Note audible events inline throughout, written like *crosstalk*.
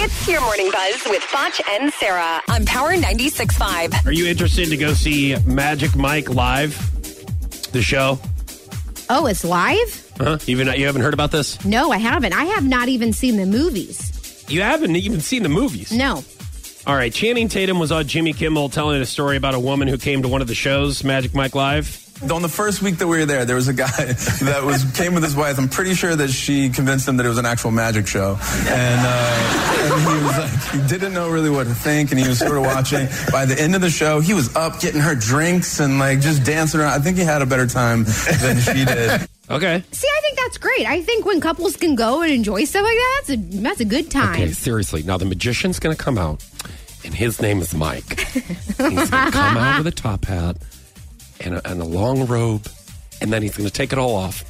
It's your morning buzz with Foch and Sarah on Power 96.5. Are you interested to go see Magic Mike live? The show? Oh, it's live? Huh? Even you haven't heard about this? No, I haven't. I have not even seen the movies. You haven't even seen the movies. No. All right. Channing Tatum was on Jimmy Kimmel telling a story about a woman who came to one of the shows, Magic Mike Live. On the first week that we were there, there was a guy *laughs* that was came with his wife. I'm pretty sure that she convinced him that it was an actual magic show, and, uh, and he was like, he didn't know really what to think, and he was sort of watching. By the end of the show, he was up getting her drinks and like just dancing around. I think he had a better time than she did. Okay. See, I think that's great. I think when couples can go and enjoy stuff like that, that's a that's a good time. Okay, seriously. Now the magician's going to come out, and his name is Mike. He's going to come out with a top hat and a, and a long robe, and then he's going to take it all off.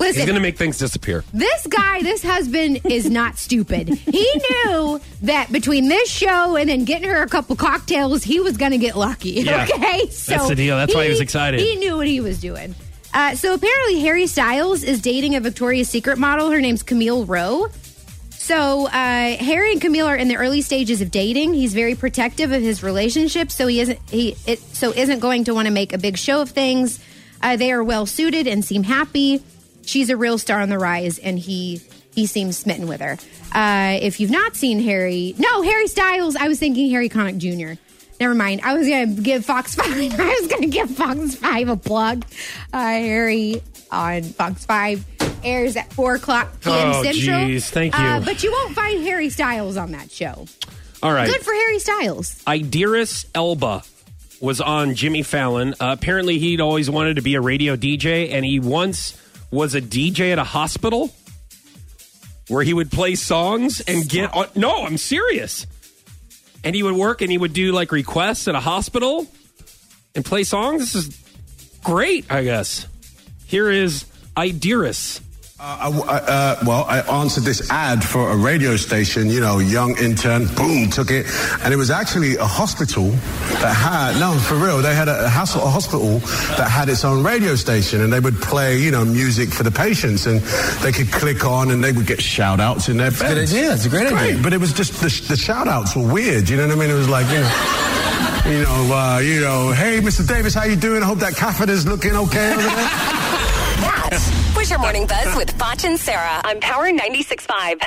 Listen, He's going to make things disappear. this guy, this husband is not stupid. He *laughs* knew that between this show and then getting her a couple cocktails, he was going to get lucky. Yeah. Okay, so That's the deal. That's why he was excited. He knew what he was doing. Uh, so apparently, Harry Styles is dating a Victoria's Secret model. Her name's Camille Rowe. So uh, Harry and Camille are in the early stages of dating. He's very protective of his relationship, so he isn't he it, so isn't going to want to make a big show of things. Uh, they are well suited and seem happy. She's a real star on the rise, and he he seems smitten with her. Uh, if you've not seen Harry, no Harry Styles. I was thinking Harry Connick Jr. Never mind. I was gonna give Fox *laughs* Five. I was gonna give Fox Five a plug. Uh, Harry on Fox Five airs at four o'clock p.m. Oh, Central. geez. Thank you. Uh, but you won't find Harry Styles on that show. All right. Good for Harry Styles. Idris Elba was on Jimmy Fallon. Uh, apparently, he'd always wanted to be a radio DJ, and he once was a DJ at a hospital where he would play songs and get on. No, I'm serious. And he would work and he would do like requests at a hospital and play songs. This is great, I guess. Here is Idris. I, I, uh, well, I answered this ad for a radio station, you know, young intern, boom, took it. And it was actually a hospital that had, no, for real, they had a, a, hospital that had its own radio station and they would play, you know, music for the patients and they could click on and they would get shout outs in their beds. good idea. It's a great idea. But it was just, the, the shout outs were weird, you know what I mean? It was like, you know, you know, uh, you know, hey, Mr. Davis, how you doing? I hope that catheter's looking okay over there. That was your morning buzz with Foch and Sarah on Power 96.5.